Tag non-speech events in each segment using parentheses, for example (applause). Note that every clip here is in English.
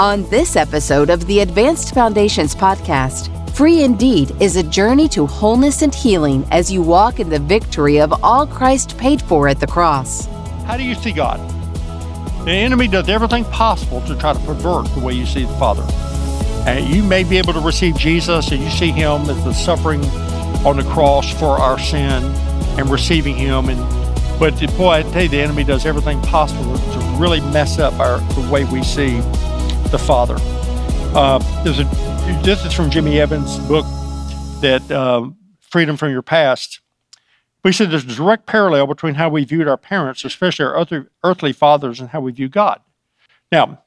On this episode of the Advanced Foundations podcast, Free Indeed is a journey to wholeness and healing as you walk in the victory of all Christ paid for at the cross. How do you see God? The enemy does everything possible to try to pervert the way you see the Father. And you may be able to receive Jesus and you see him as the suffering on the cross for our sin and receiving him. And but boy, I tell you, the enemy does everything possible to really mess up our the way we see the Father. Uh, there's a this is from Jimmy Evans' book that uh, Freedom from Your Past. We said there's a direct parallel between how we viewed our parents, especially our earthly, earthly fathers, and how we view God. Now,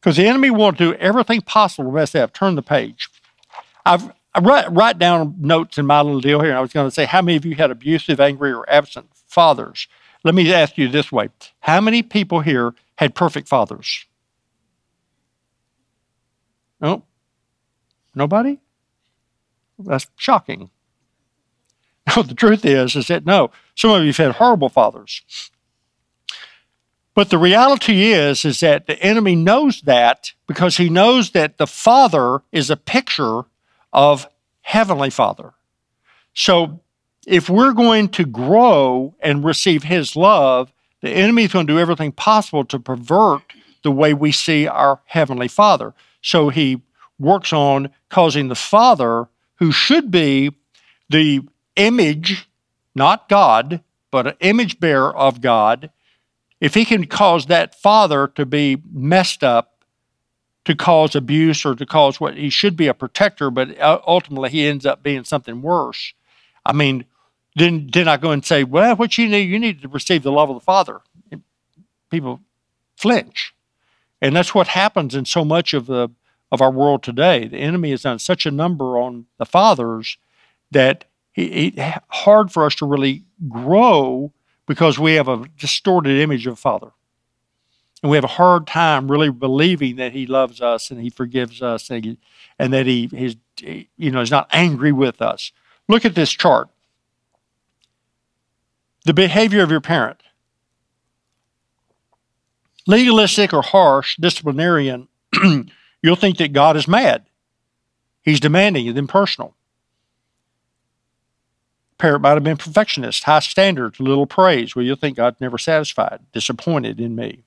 because the enemy will do everything possible to mess that up. Turn the page. I've I write, write down notes in my little deal here, and I was going to say, how many of you had abusive, angry, or absent fathers? Let me ask you this way How many people here had perfect fathers? No, nobody? That's shocking. No, the truth is, is that no, some of you have had horrible fathers. But the reality is, is that the enemy knows that because he knows that the Father is a picture of Heavenly Father. So if we're going to grow and receive His love, the enemy is going to do everything possible to pervert the way we see our Heavenly Father. So he works on causing the Father, who should be the image, not God, but an image bearer of God, if he can cause that father to be messed up, to cause abuse or to cause what he should be a protector, but ultimately he ends up being something worse. I mean, then then I go and say, well, what you need, you need to receive the love of the Father. People flinch, and that's what happens in so much of the of our world today. The enemy has done such a number on the fathers that it's hard for us to really grow because we have a distorted image of Father. And we have a hard time really believing that He loves us and He forgives us and, he, and that He he's, you know, is not angry with us. Look at this chart. The behavior of your parent. Legalistic or harsh disciplinarian, (clears throat) you'll think that God is mad. He's demanding and impersonal parent might have been perfectionist, high standards, little praise. Well, you'll think God's never satisfied, disappointed in me.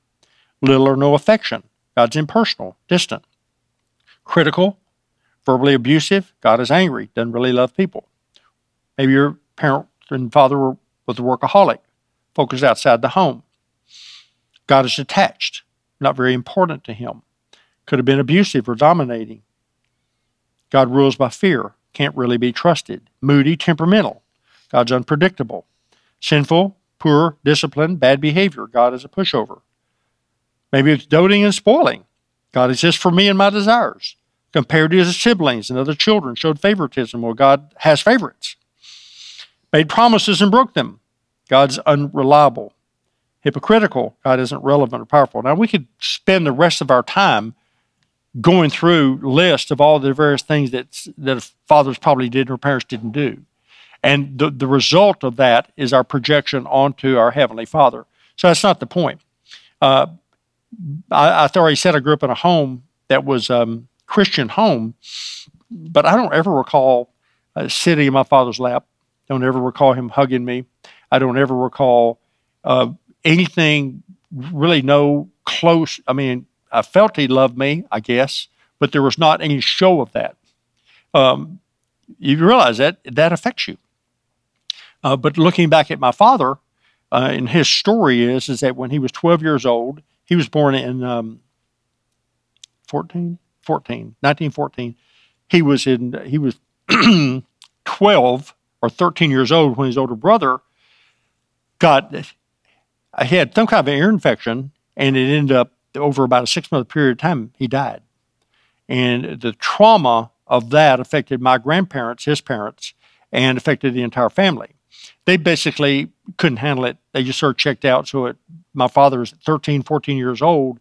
Little or no affection. God's impersonal, distant. Critical, verbally abusive. God is angry, doesn't really love people. Maybe your parent and father were, was a workaholic, focused outside the home. God is detached, not very important to him. Could have been abusive or dominating. God rules by fear, can't really be trusted. Moody, temperamental, God's unpredictable. Sinful, poor, disciplined, bad behavior. God is a pushover. Maybe it's doting and spoiling. God exists for me and my desires. Compared to his siblings and other children, showed favoritism. Well, God has favorites. Made promises and broke them. God's unreliable. Hypocritical. God isn't relevant or powerful. Now, we could spend the rest of our time going through lists of all the various things that, that fathers probably did or parents didn't do. And the, the result of that is our projection onto our Heavenly Father. So that's not the point. Uh, I, I already said I grew up in a home that was um, Christian home, but I don't ever recall uh, sitting in my father's lap. Don't ever recall him hugging me. I don't ever recall uh, anything really no close. I mean, I felt he loved me, I guess, but there was not any show of that. Um, you realize that that affects you. Uh, but looking back at my father, uh, and his story is is that when he was 12 years old, he was born in um, 14, 14, 1914. He was in he was (clears throat) 12 or 13 years old when his older brother got he had some kind of an ear infection, and it ended up over about a six month period of time he died, and the trauma of that affected my grandparents, his parents, and affected the entire family they basically couldn't handle it. They just sort of checked out. So it, my father is 13, 14 years old,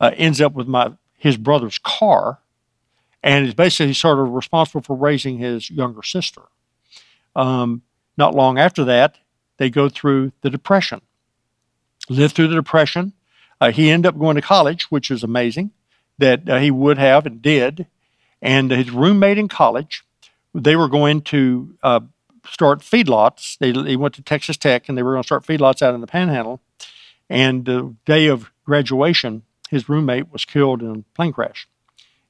uh, ends up with my his brother's car, and is basically sort of responsible for raising his younger sister. Um, not long after that, they go through the depression. Live through the depression. Uh, he ended up going to college, which is amazing. that uh, he would have and did. And his roommate in college, they were going to uh, start feedlots. They, they went to Texas Tech and they were going to start feedlots out in the Panhandle. And the day of graduation, his roommate was killed in a plane crash.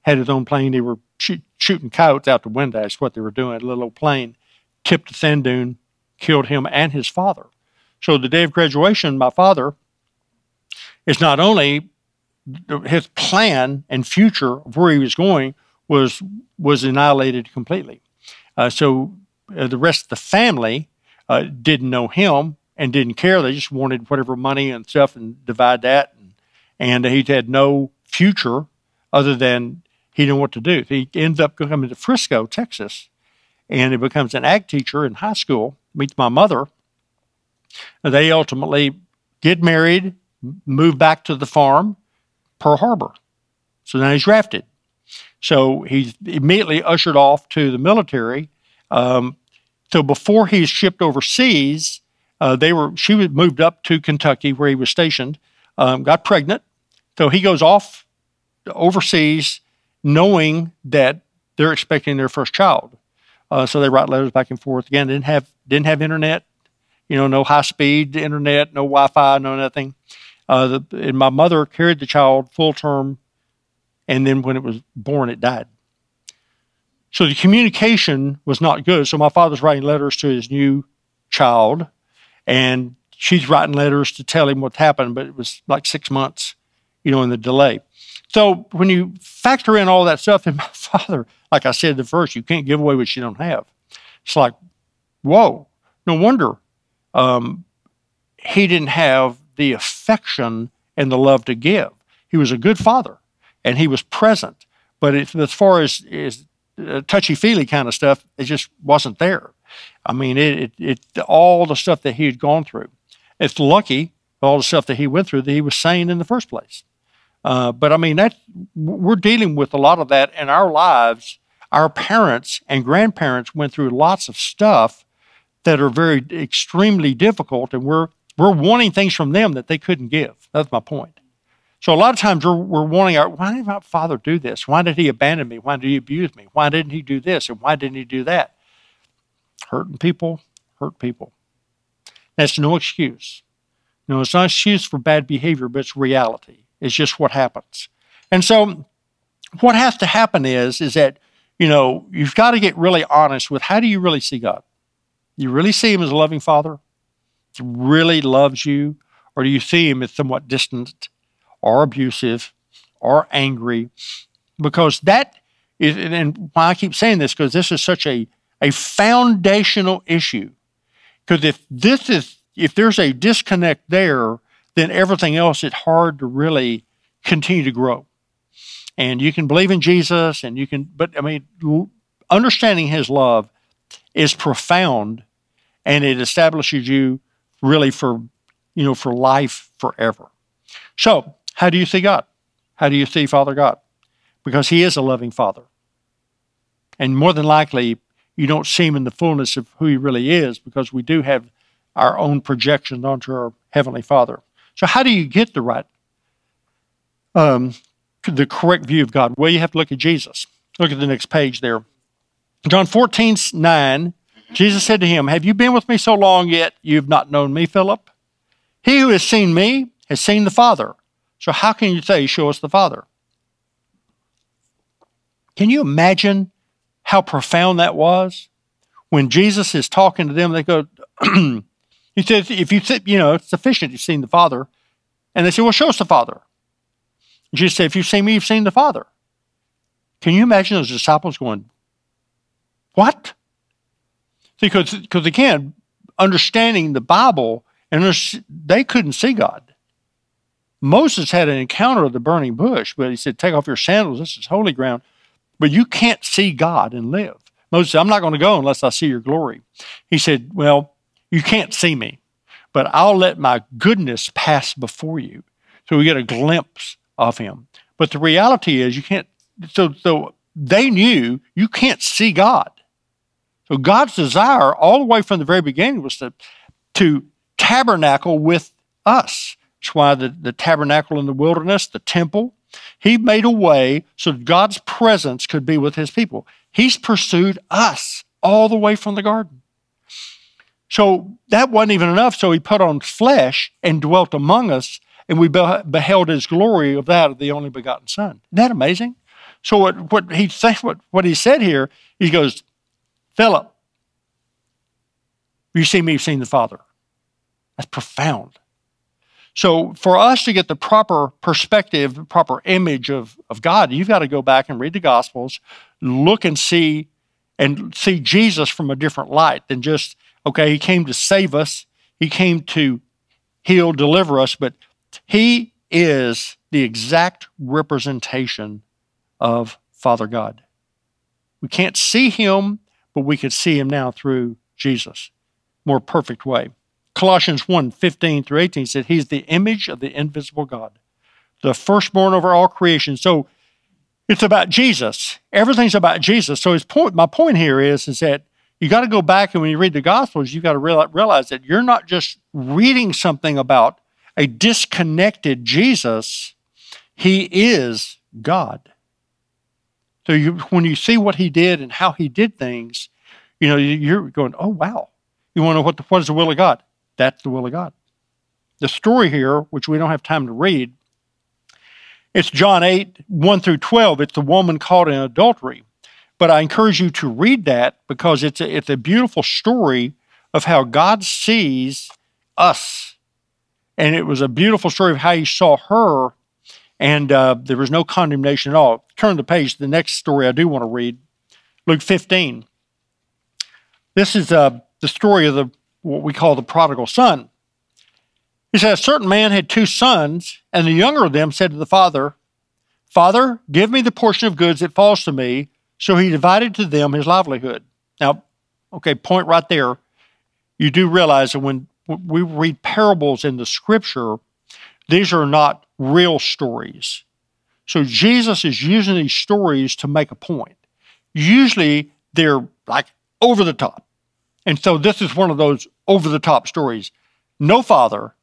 Had his own plane. They were shoot, shooting coyotes out the window. That's what they were doing. A little plane tipped the sand dune, killed him and his father. So the day of graduation, my father is not only his plan and future of where he was going was was annihilated completely. Uh, so uh, the rest of the family uh, didn't know him and didn't care. They just wanted whatever money and stuff and divide that. And, and he had no future other than he didn't know what to do. He ends up coming to Frisco, Texas, and he becomes an ag teacher in high school, meets my mother. They ultimately get married, move back to the farm, Pearl Harbor. So now he's drafted. So he's immediately ushered off to the military. Um, so before he's shipped overseas, uh, they were she was moved up to Kentucky where he was stationed, um, got pregnant. So he goes off overseas, knowing that they're expecting their first child. Uh, so they write letters back and forth. Again, didn't have didn't have internet, you know, no high speed internet, no Wi Fi, no nothing. Uh, the, and my mother carried the child full term, and then when it was born, it died. So the communication was not good. So my father's writing letters to his new child, and she's writing letters to tell him what happened, but it was like six months, you know, in the delay. So when you factor in all that stuff, and (laughs) my father, like I said the first, you can't give away what you don't have. It's like, whoa, no wonder um, he didn't have the affection and the love to give. He was a good father and he was present. But it, as far as, as uh, touchy feely kind of stuff, it just wasn't there. I mean, it, it, it, all the stuff that he had gone through. It's lucky all the stuff that he went through that he was sane in the first place. Uh, but I mean, that we're dealing with a lot of that in our lives. Our parents and grandparents went through lots of stuff that are very extremely difficult, and we're we're wanting things from them that they couldn't give. That's my point. So a lot of times we're, we're wanting our, why did my father do this? Why did he abandon me? Why did he abuse me? Why didn't he do this? And why didn't he do that? Hurting people, hurt people. That's no excuse. No, it's not excuse for bad behavior, but it's reality. It's just what happens. And so what has to happen is, is that, you know, you've got to get really honest with how do you really see God? You really see him as a loving father? really loves you, or do you see him as somewhat distant or abusive or angry? Because that is, and why I keep saying this, because this is such a, a foundational issue. Because if this is, if there's a disconnect there, then everything else is hard to really continue to grow. And you can believe in Jesus, and you can, but I mean, understanding his love is profound and it establishes you really for, you know, for life forever. So, how do you see God? How do you see Father God? Because He is a loving Father. And more than likely, you don't see Him in the fullness of who He really is because we do have our own projections onto our Heavenly Father. So, how do you get the right, um, the correct view of God? Well, you have to look at Jesus. Look at the next page there. John 14, 9 Jesus said to him, Have you been with me so long yet you've not known me, Philip? He who has seen me has seen the Father. So how can you say, Show us the Father? Can you imagine how profound that was? When Jesus is talking to them, they go, (clears throat) He says, If you, you know, it's sufficient you've seen the Father. And they say, Well, show us the Father. Jesus said, If you've seen me, you've seen the Father. Can you imagine those disciples going, What? Because, because again, understanding the Bible, and they couldn't see God. Moses had an encounter of the burning bush, but he said, Take off your sandals, this is holy ground. But you can't see God and live. Moses said, I'm not going to go unless I see your glory. He said, Well, you can't see me, but I'll let my goodness pass before you. So we get a glimpse of him. But the reality is, you can't, so, so they knew you can't see God. So God's desire all the way from the very beginning was to, to tabernacle with us. That's why the, the tabernacle in the wilderness, the temple, He made a way so God's presence could be with his people. He's pursued us all the way from the garden. So that wasn't even enough. So he put on flesh and dwelt among us, and we beheld his glory of that of the only begotten Son. Isn't that amazing? So what, what he what, what he said here, he goes, Philip, you see me, you've seen the Father. That's profound. So, for us to get the proper perspective, the proper image of, of God, you've got to go back and read the Gospels, look and see, and see Jesus from a different light than just, okay, he came to save us, he came to heal, deliver us, but he is the exact representation of Father God. We can't see him, but we can see him now through Jesus, more perfect way. Colossians 1 15 through 18 said, He's the image of the invisible God, the firstborn over all creation. So it's about Jesus. Everything's about Jesus. So his point, my point here is, is that you got to go back and when you read the Gospels, you got to realize that you're not just reading something about a disconnected Jesus, he is God. So you, when you see what he did and how he did things, you know, you're going, oh, wow. You want to know what, the, what is the will of God? That's the will of God. The story here, which we don't have time to read, it's John 8, 1 through 12. It's the woman caught in adultery. But I encourage you to read that because it's a, it's a beautiful story of how God sees us. And it was a beautiful story of how he saw her, and uh, there was no condemnation at all. Turn the page. The next story I do want to read, Luke 15. This is uh, the story of the what we call the prodigal son. He said, A certain man had two sons, and the younger of them said to the father, Father, give me the portion of goods that falls to me. So he divided to them his livelihood. Now, okay, point right there. You do realize that when we read parables in the scripture, these are not real stories. So Jesus is using these stories to make a point. Usually they're like over the top. And so this is one of those over the top stories. No father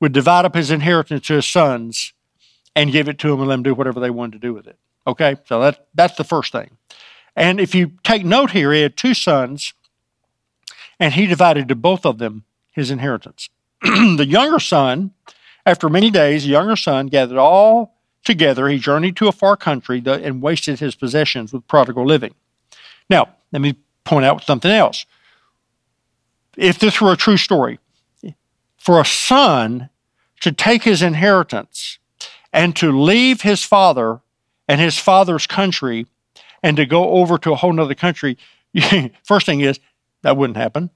would divide up his inheritance to his sons and give it to them and let them do whatever they wanted to do with it. Okay, so that, that's the first thing. And if you take note here, he had two sons, and he divided to both of them his inheritance. (clears throat) the younger son, after many days, the younger son gathered all together. He journeyed to a far country and wasted his possessions with prodigal living. Now, let me point out something else if this were a true story, for a son to take his inheritance and to leave his father and his father's country and to go over to a whole other country, (laughs) first thing is that wouldn't happen.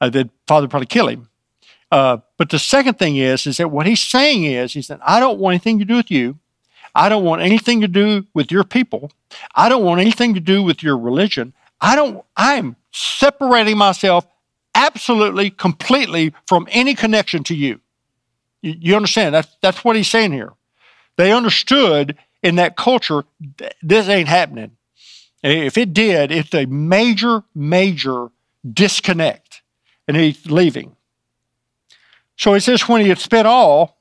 Uh, the father would probably kill him. Uh, but the second thing is, is that what he's saying is, he said, I don't want anything to do with you. I don't want anything to do with your people. I don't want anything to do with your religion. I don't, I'm separating myself absolutely, completely from any connection to you. You, you understand? That's, that's what he's saying here. They understood in that culture, this ain't happening. If it did, it's a major, major disconnect, and he's leaving. So he says, when he had spent all,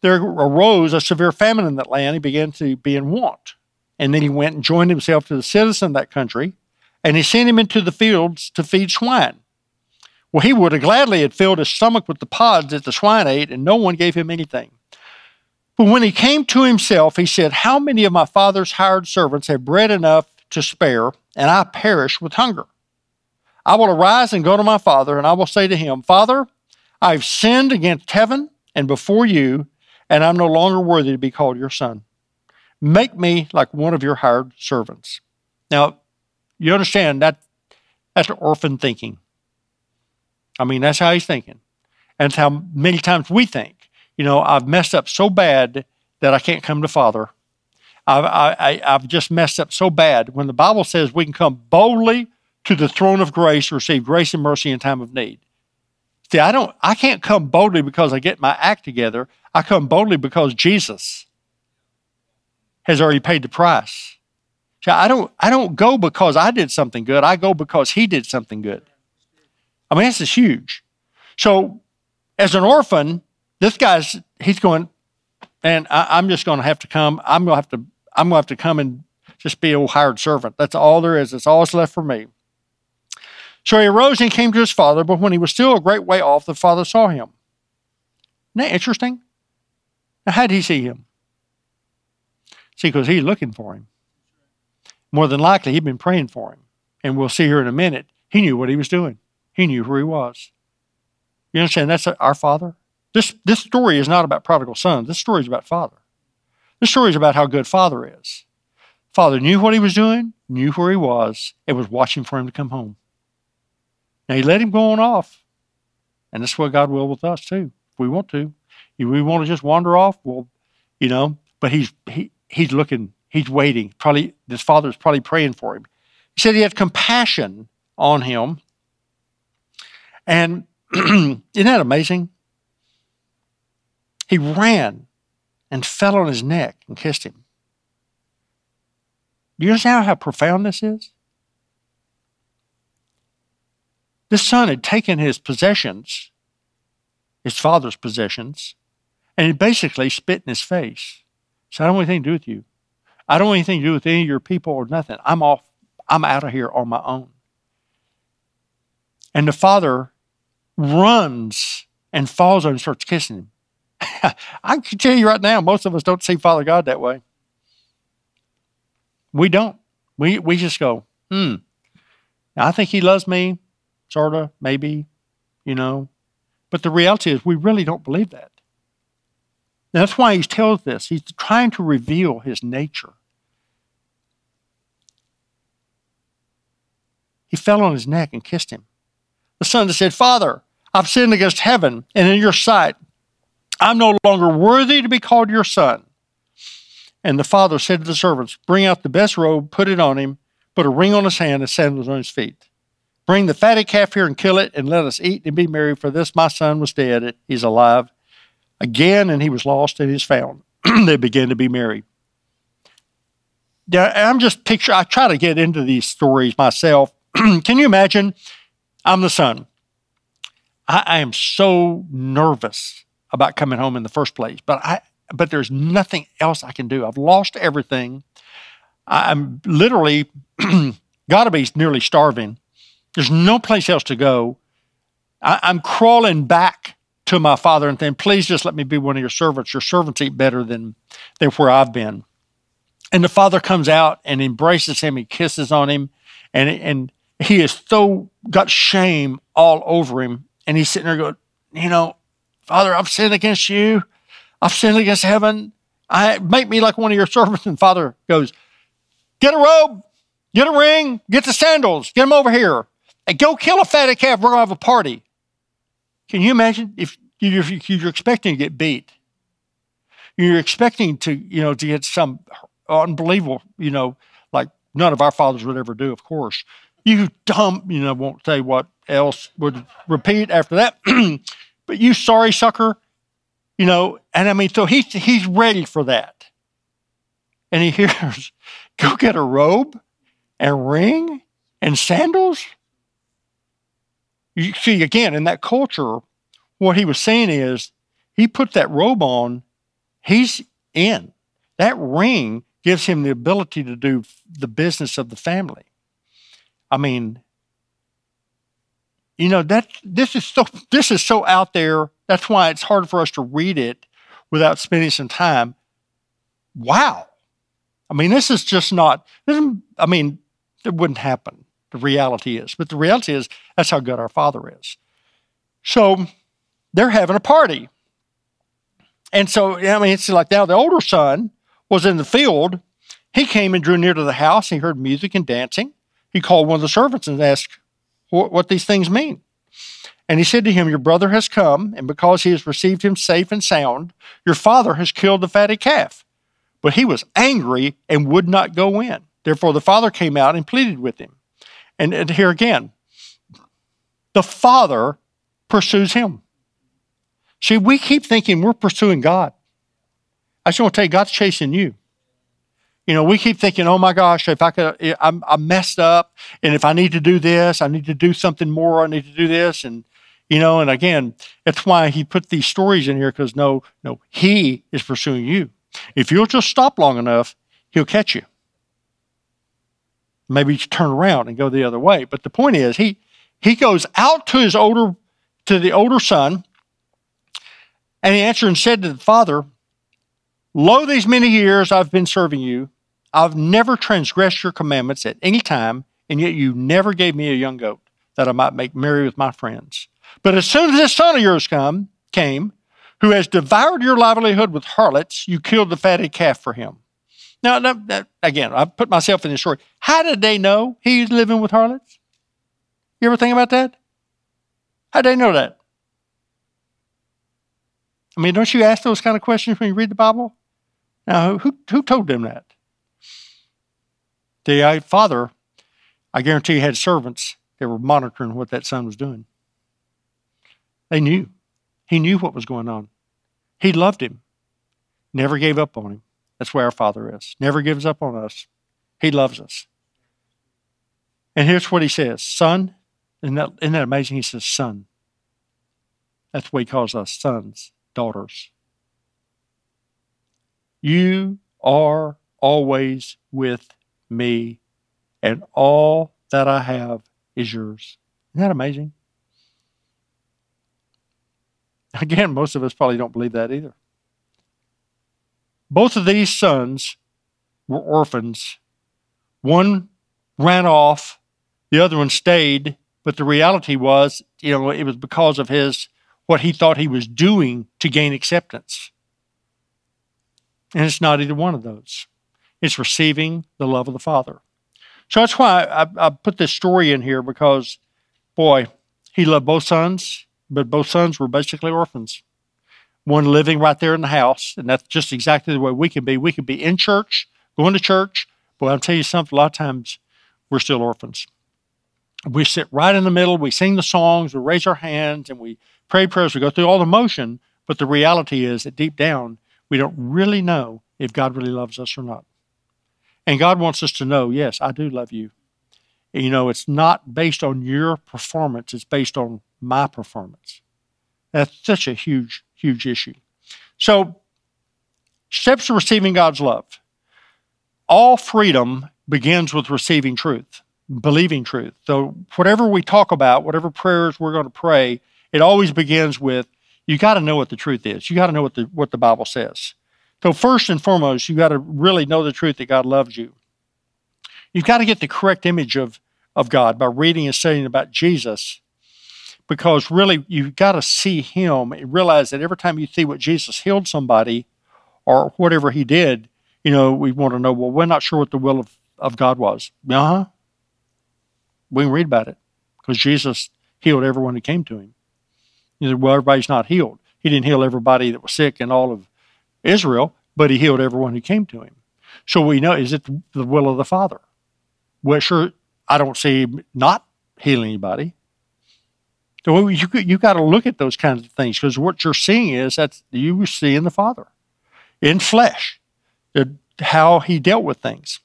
there arose a severe famine in that land. He began to be in want. And then he went and joined himself to the citizen of that country, and he sent him into the fields to feed swine. Well, he would have gladly had filled his stomach with the pods that the swine ate, and no one gave him anything. But when he came to himself, he said, How many of my father's hired servants have bread enough to spare, and I perish with hunger? I will arise and go to my father, and I will say to him, Father, I've sinned against heaven and before you, and I'm no longer worthy to be called your son. Make me like one of your hired servants. Now, you understand that that's orphan thinking. I mean, that's how he's thinking. And it's how many times we think. You know, I've messed up so bad that I can't come to Father. I've, I, have just messed up so bad. When the Bible says we can come boldly to the throne of grace receive grace and mercy in time of need. See, I don't I can't come boldly because I get my act together. I come boldly because Jesus has already paid the price. See, I don't I don't go because I did something good. I go because he did something good. I mean, this is huge. So, as an orphan, this guy's, he's going, and I, am just to have to come. I'm to have to. I'm to have to come and just be a hired servant. That's all there is. That's all that's left for me. So he arose and came to his father, but when he was still a great way off, the father saw him. Isn't that interesting? Now, how did he see him? See, because he's looking for him. More than likely, he'd been praying for him. And we'll see here in a minute, he knew what he was doing. He knew who he was. You understand? That's our Father. This, this story is not about prodigal son. This story is about Father. This story is about how good Father is. Father knew what he was doing, knew where he was, and was watching for him to come home. Now, he let him go on off. And that's what God will with us, too, if we want to. If we want to just wander off, well, you know, but he's, he, he's looking, he's waiting. Probably, this father's probably praying for him. He said he had compassion on him. And (clears throat) isn't that amazing? He ran and fell on his neck and kissed him. Do you understand how profound this is? This son had taken his possessions, his father's possessions, and he basically spit in his face. So I don't want anything to do with you. I don't want anything to do with any of your people or nothing. I'm off. I'm out of here on my own. And the father runs and falls on and starts kissing him. (laughs) I can tell you right now, most of us don't see Father God that way. We don't. We we just go, hmm. I think he loves me, sort of, maybe, you know. But the reality is we really don't believe that. that's why he tells this. He's trying to reveal his nature. He fell on his neck and kissed him. The son said, Father, I've sinned against heaven and in your sight. I'm no longer worthy to be called your son. And the father said to the servants, Bring out the best robe, put it on him, put a ring on his hand, and sandals on his feet. Bring the fatted calf here and kill it, and let us eat and be merry, for this my son was dead, and he's alive. Again, and he was lost, and he's found. (clears throat) they began to be merry. Yeah, I'm just picture. I try to get into these stories myself. (clears throat) Can you imagine? I'm the son. I, I am so nervous about coming home in the first place, but I but there's nothing else I can do. I've lost everything. I'm literally (clears throat) got to be nearly starving. There's no place else to go. I, am crawling back to my father and saying, please just let me be one of your servants. Your servants eat better than, than where I've been. And the father comes out and embraces him. He kisses on him. And, and he is so got shame all over him. And he's sitting there going, you know, Father, I've sinned against you. I've sinned against heaven. I make me like one of your servants. And Father goes, Get a robe, get a ring, get the sandals, get them over here, go kill a fatted calf. We're gonna have a party. Can you imagine if you're, you're expecting to get beat? You're expecting to, you know, to get some unbelievable, you know, like none of our fathers would ever do, of course. You dumb, you know, won't say what else would repeat after that. (clears throat) but you sorry sucker, you know, and I mean, so he's he's ready for that. And he (laughs) hears, go get a robe and ring and sandals. You see, again, in that culture, what he was saying is he put that robe on, he's in. That ring gives him the ability to do the business of the family. I mean, you know that this is so this is so out there that's why it's hard for us to read it without spending some time wow i mean this is just not This, i mean it wouldn't happen the reality is but the reality is that's how good our father is so they're having a party and so i mean it's like now the older son was in the field he came and drew near to the house he heard music and dancing he called one of the servants and asked what, what these things mean. And he said to him, Your brother has come, and because he has received him safe and sound, your father has killed the fatted calf. But he was angry and would not go in. Therefore, the father came out and pleaded with him. And, and here again, the father pursues him. See, we keep thinking we're pursuing God. I just want to tell you, God's chasing you. You know, we keep thinking, oh my gosh, if I could, I'm, I'm messed up. And if I need to do this, I need to do something more. I need to do this. And, You know, and again, that's why he put these stories in here because no, no, he is pursuing you. If you'll just stop long enough, he'll catch you. Maybe turn around and go the other way. But the point is, he he goes out to his older to the older son, and he answered and said to the father, Lo, these many years I've been serving you. I've never transgressed your commandments at any time, and yet you never gave me a young goat that I might make merry with my friends. But as soon as this son of yours come, came, who has devoured your livelihood with harlots, you killed the fatted calf for him. Now, now, again, I put myself in the story. How did they know he's living with harlots? You ever think about that? How did they know that? I mean, don't you ask those kind of questions when you read the Bible? Now, who, who told them that? The uh, father, I guarantee, had servants that were monitoring what that son was doing. They knew. He knew what was going on. He loved him, never gave up on him. That's where our Father is. Never gives up on us. He loves us. And here's what he says Son, isn't that, isn't that amazing? He says, Son. That's what he calls us sons, daughters. You are always with me, and all that I have is yours. Isn't that amazing? Again, most of us probably don't believe that either. Both of these sons were orphans. One ran off, the other one stayed, but the reality was, you know, it was because of his what he thought he was doing to gain acceptance. And it's not either one of those. It's receiving the love of the Father. So that's why I, I put this story in here because, boy, he loved both sons but both sons were basically orphans. One living right there in the house, and that's just exactly the way we can be. We can be in church, going to church, but I'll tell you something, a lot of times we're still orphans. We sit right in the middle, we sing the songs, we raise our hands, and we pray prayers, we go through all the motion, but the reality is that deep down, we don't really know if God really loves us or not. And God wants us to know, yes, I do love you. You know, it's not based on your performance, it's based on my performance. That's such a huge, huge issue. So, steps to receiving God's love. All freedom begins with receiving truth, believing truth. So, whatever we talk about, whatever prayers we're going to pray, it always begins with you got to know what the truth is. You got to know what the what the Bible says. So, first and foremost, you got to really know the truth that God loves you. You've got to get the correct image of, of God by reading and studying about Jesus because really you've got to see him and realize that every time you see what Jesus healed somebody or whatever he did, you know, we want to know, well, we're not sure what the will of, of God was. Uh huh. We can read about it because Jesus healed everyone who came to him. You know, well, everybody's not healed. He didn't heal everybody that was sick in all of Israel, but he healed everyone who came to him. So we know, is it the will of the Father? Well, sure, I don't see him not healing anybody. So you you got to look at those kinds of things because what you're seeing is that you see in the Father, in flesh, uh, how He dealt with things.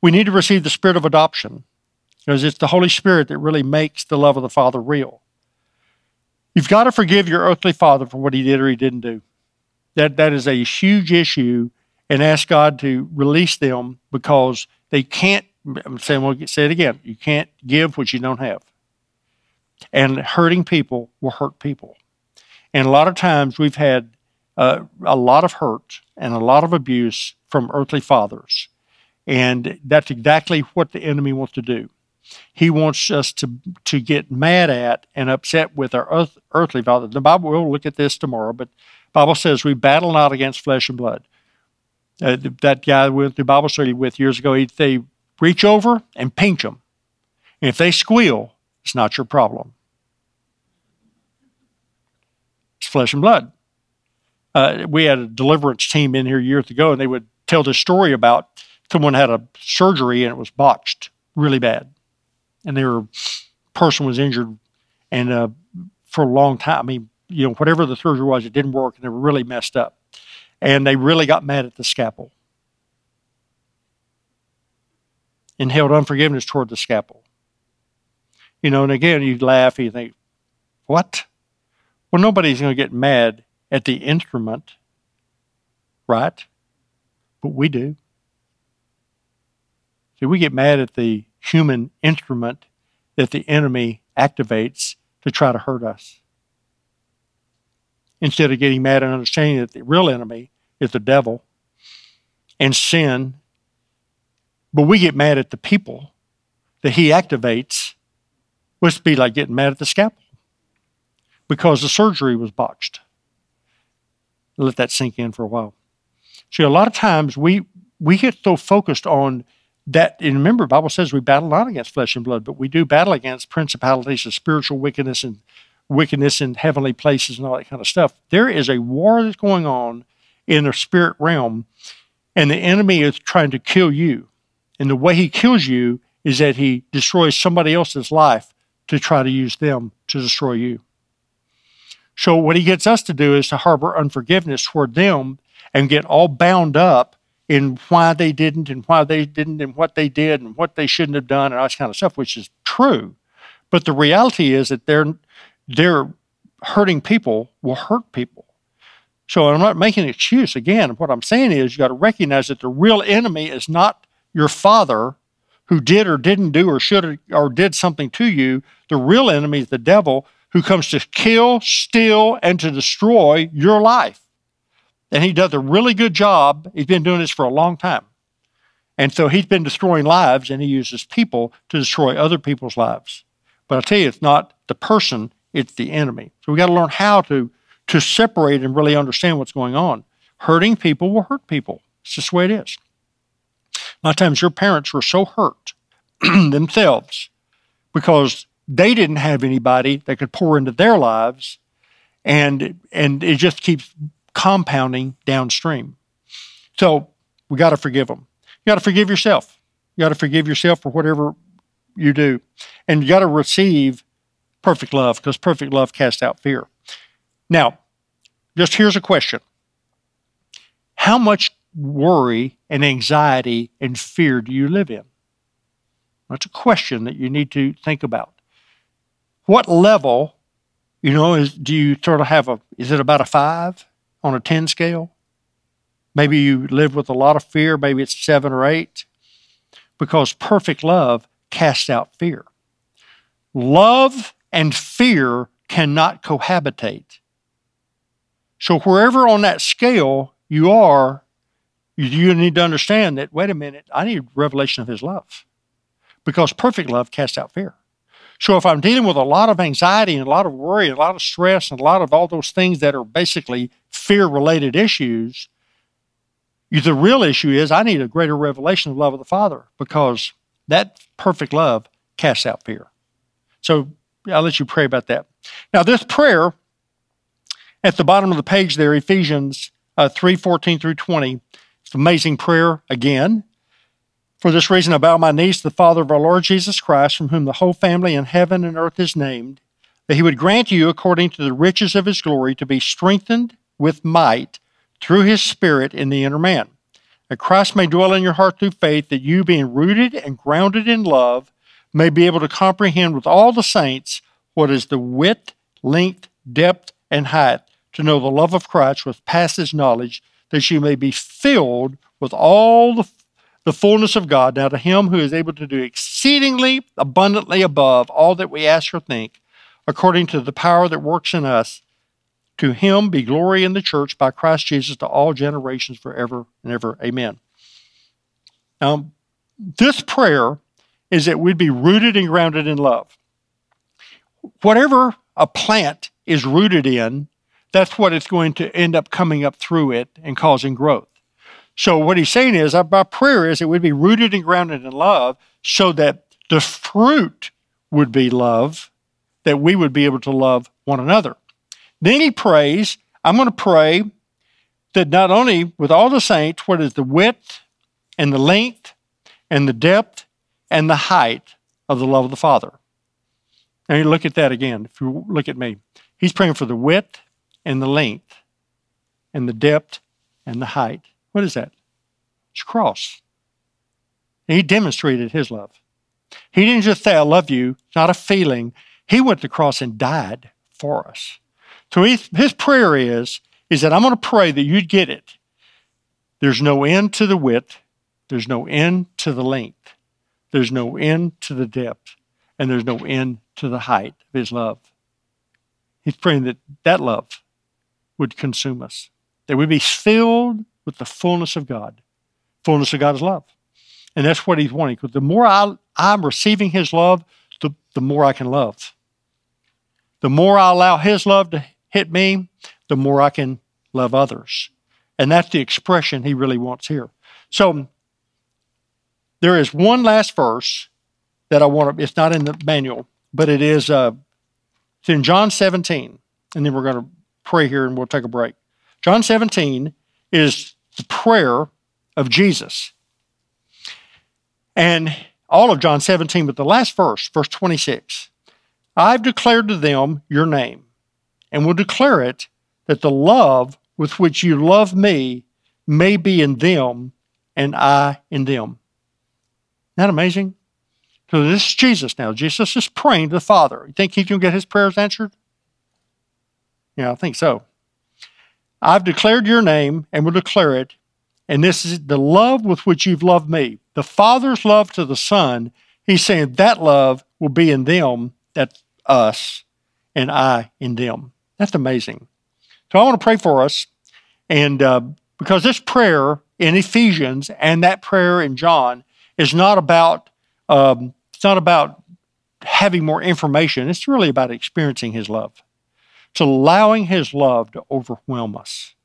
We need to receive the Spirit of adoption because it's the Holy Spirit that really makes the love of the Father real. You've got to forgive your earthly father for what he did or he didn't do. That that is a huge issue, and ask God to release them because they can't. I'm saying, well, say it again. You can't give what you don't have. And hurting people will hurt people. And a lot of times we've had uh, a lot of hurt and a lot of abuse from earthly fathers. And that's exactly what the enemy wants to do. He wants us to, to get mad at and upset with our earth, earthly father. The Bible, we'll look at this tomorrow, but Bible says we battle not against flesh and blood. Uh, that guy we went through Bible study with years ago, he, they reach over and pinch them. And if they squeal, it's not your problem. It's flesh and blood. Uh, we had a deliverance team in here years ago, and they would tell this story about someone had a surgery and it was botched really bad, and their person was injured, and uh, for a long time, I mean, you know, whatever the surgery was, it didn't work, and they were really messed up, and they really got mad at the scalpel and held unforgiveness toward the scalpel. You know, and again, you laugh and you think, what? Well, nobody's going to get mad at the instrument, right? But we do. See, we get mad at the human instrument that the enemy activates to try to hurt us. Instead of getting mad and understanding that the real enemy is the devil and sin, but we get mad at the people that he activates, which would be like getting mad at the scalpel because the surgery was botched. Let that sink in for a while. See, a lot of times we we get so focused on that and remember bible says we battle not against flesh and blood but we do battle against principalities and spiritual wickedness and wickedness in heavenly places and all that kind of stuff there is a war that's going on in the spirit realm and the enemy is trying to kill you and the way he kills you is that he destroys somebody else's life to try to use them to destroy you so what he gets us to do is to harbor unforgiveness toward them and get all bound up in why they didn't and why they didn't and what they did and what they shouldn't have done and all this kind of stuff, which is true. But the reality is that they're they're hurting people will hurt people. So I'm not making an excuse. Again, what I'm saying is you got to recognize that the real enemy is not your father who did or didn't do or should or did something to you. The real enemy is the devil who comes to kill, steal, and to destroy your life. And he does a really good job. He's been doing this for a long time. And so he's been destroying lives and he uses people to destroy other people's lives. But I tell you, it's not the person, it's the enemy. So we got to learn how to, to separate and really understand what's going on. Hurting people will hurt people. It's just the way it is. A lot of times your parents were so hurt (clears throat) themselves because they didn't have anybody that could pour into their lives and and it just keeps compounding downstream. So we got to forgive them. You got to forgive yourself. You got to forgive yourself for whatever you do. And you got to receive perfect love because perfect love casts out fear. Now, just here's a question How much worry and anxiety and fear do you live in? That's a question that you need to think about. What level, you know, is do you sort of have a is it about a five? on a 10 scale. Maybe you live with a lot of fear, maybe it's seven or eight, because perfect love casts out fear. Love and fear cannot cohabitate. So, wherever on that scale you are, you need to understand that, wait a minute, I need revelation of His love. Because perfect love casts out fear. So if I'm dealing with a lot of anxiety and a lot of worry and a lot of stress and a lot of all those things that are basically fear related issues, the real issue is I need a greater revelation of love of the Father because that perfect love casts out fear. So I'll let you pray about that. Now, this prayer at the bottom of the page there, Ephesians uh, 3 14 through 20, amazing prayer again. For this reason, I bow my knees to the Father of our Lord Jesus Christ, from whom the whole family in heaven and earth is named, that he would grant you, according to the riches of his glory, to be strengthened with might through his Spirit in the inner man. That Christ may dwell in your heart through faith, that you, being rooted and grounded in love, may be able to comprehend with all the saints what is the width, length, depth, and height, to know the love of Christ which passes knowledge, that you may be filled with all the the fullness of God. Now, to him who is able to do exceedingly abundantly above all that we ask or think, according to the power that works in us, to him be glory in the church by Christ Jesus to all generations forever and ever. Amen. Now, this prayer is that we'd be rooted and grounded in love. Whatever a plant is rooted in, that's what it's going to end up coming up through it and causing growth. So what he's saying is, our prayer is it would be rooted and grounded in love, so that the fruit would be love, that we would be able to love one another. Then he prays, I'm going to pray that not only with all the saints, what is the width and the length and the depth and the height of the love of the Father. Now you look at that again. If you look at me, he's praying for the width and the length and the depth and the height what is that? It's cross. He demonstrated his love. He didn't just say, I love you. It's not a feeling. He went to the cross and died for us. So his, his prayer is, is that I'm going to pray that you'd get it. There's no end to the width, there's no end to the length, there's no end to the depth, and there's no end to the height of his love. He's praying that that love would consume us, that we'd be filled with the fullness of God. Fullness of God is love. And that's what he's wanting. Because the more I, I'm receiving his love, the, the more I can love. The more I allow his love to hit me, the more I can love others. And that's the expression he really wants here. So there is one last verse that I want to, it's not in the manual, but it is uh, it's in John 17. And then we're going to pray here and we'll take a break. John 17 is the prayer of Jesus. And all of John 17, but the last verse, verse 26 I've declared to them your name, and will declare it that the love with which you love me may be in them and I in them. Isn't that amazing? So this is Jesus now. Jesus is praying to the Father. You think he's going to get his prayers answered? Yeah, I think so. I've declared your name and will declare it. And this is the love with which you've loved me. The Father's love to the Son, he's saying that love will be in them, that's us, and I in them. That's amazing. So I want to pray for us. And uh, because this prayer in Ephesians and that prayer in John is not about um, it's not about having more information. It's really about experiencing His love. It's allowing His love to overwhelm us.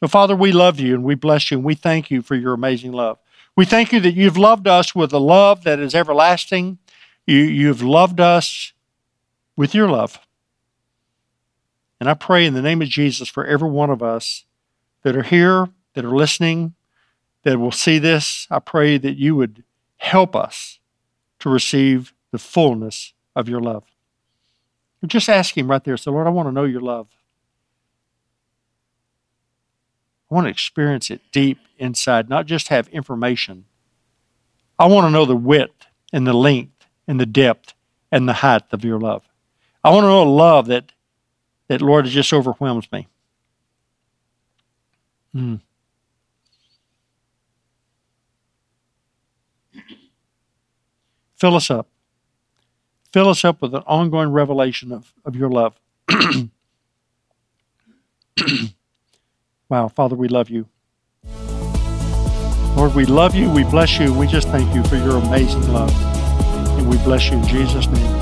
So, Father, we love you and we bless you and we thank you for your amazing love. We thank you that you've loved us with a love that is everlasting. You, you've loved us with your love. And I pray in the name of Jesus for every one of us that are here, that are listening, that will see this. I pray that you would help us to receive the fullness of your love. Just ask Him right there. Say, Lord, I want to know your love. I want to experience it deep inside, not just have information. I want to know the width and the length and the depth and the height of your love. I want to know a love that, that Lord, just overwhelms me. Hmm. Fill us up. Fill us up with an ongoing revelation of, of your love. (clears throat) wow, Father, we love you. Lord, we love you, we bless you, we just thank you for your amazing love. And we bless you in Jesus' name.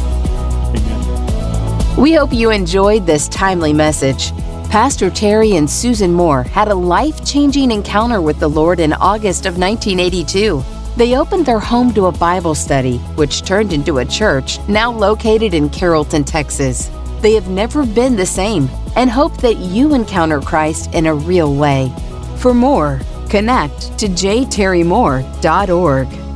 Amen. We hope you enjoyed this timely message. Pastor Terry and Susan Moore had a life changing encounter with the Lord in August of 1982. They opened their home to a Bible study, which turned into a church now located in Carrollton, Texas. They have never been the same and hope that you encounter Christ in a real way. For more, connect to jterrymoore.org.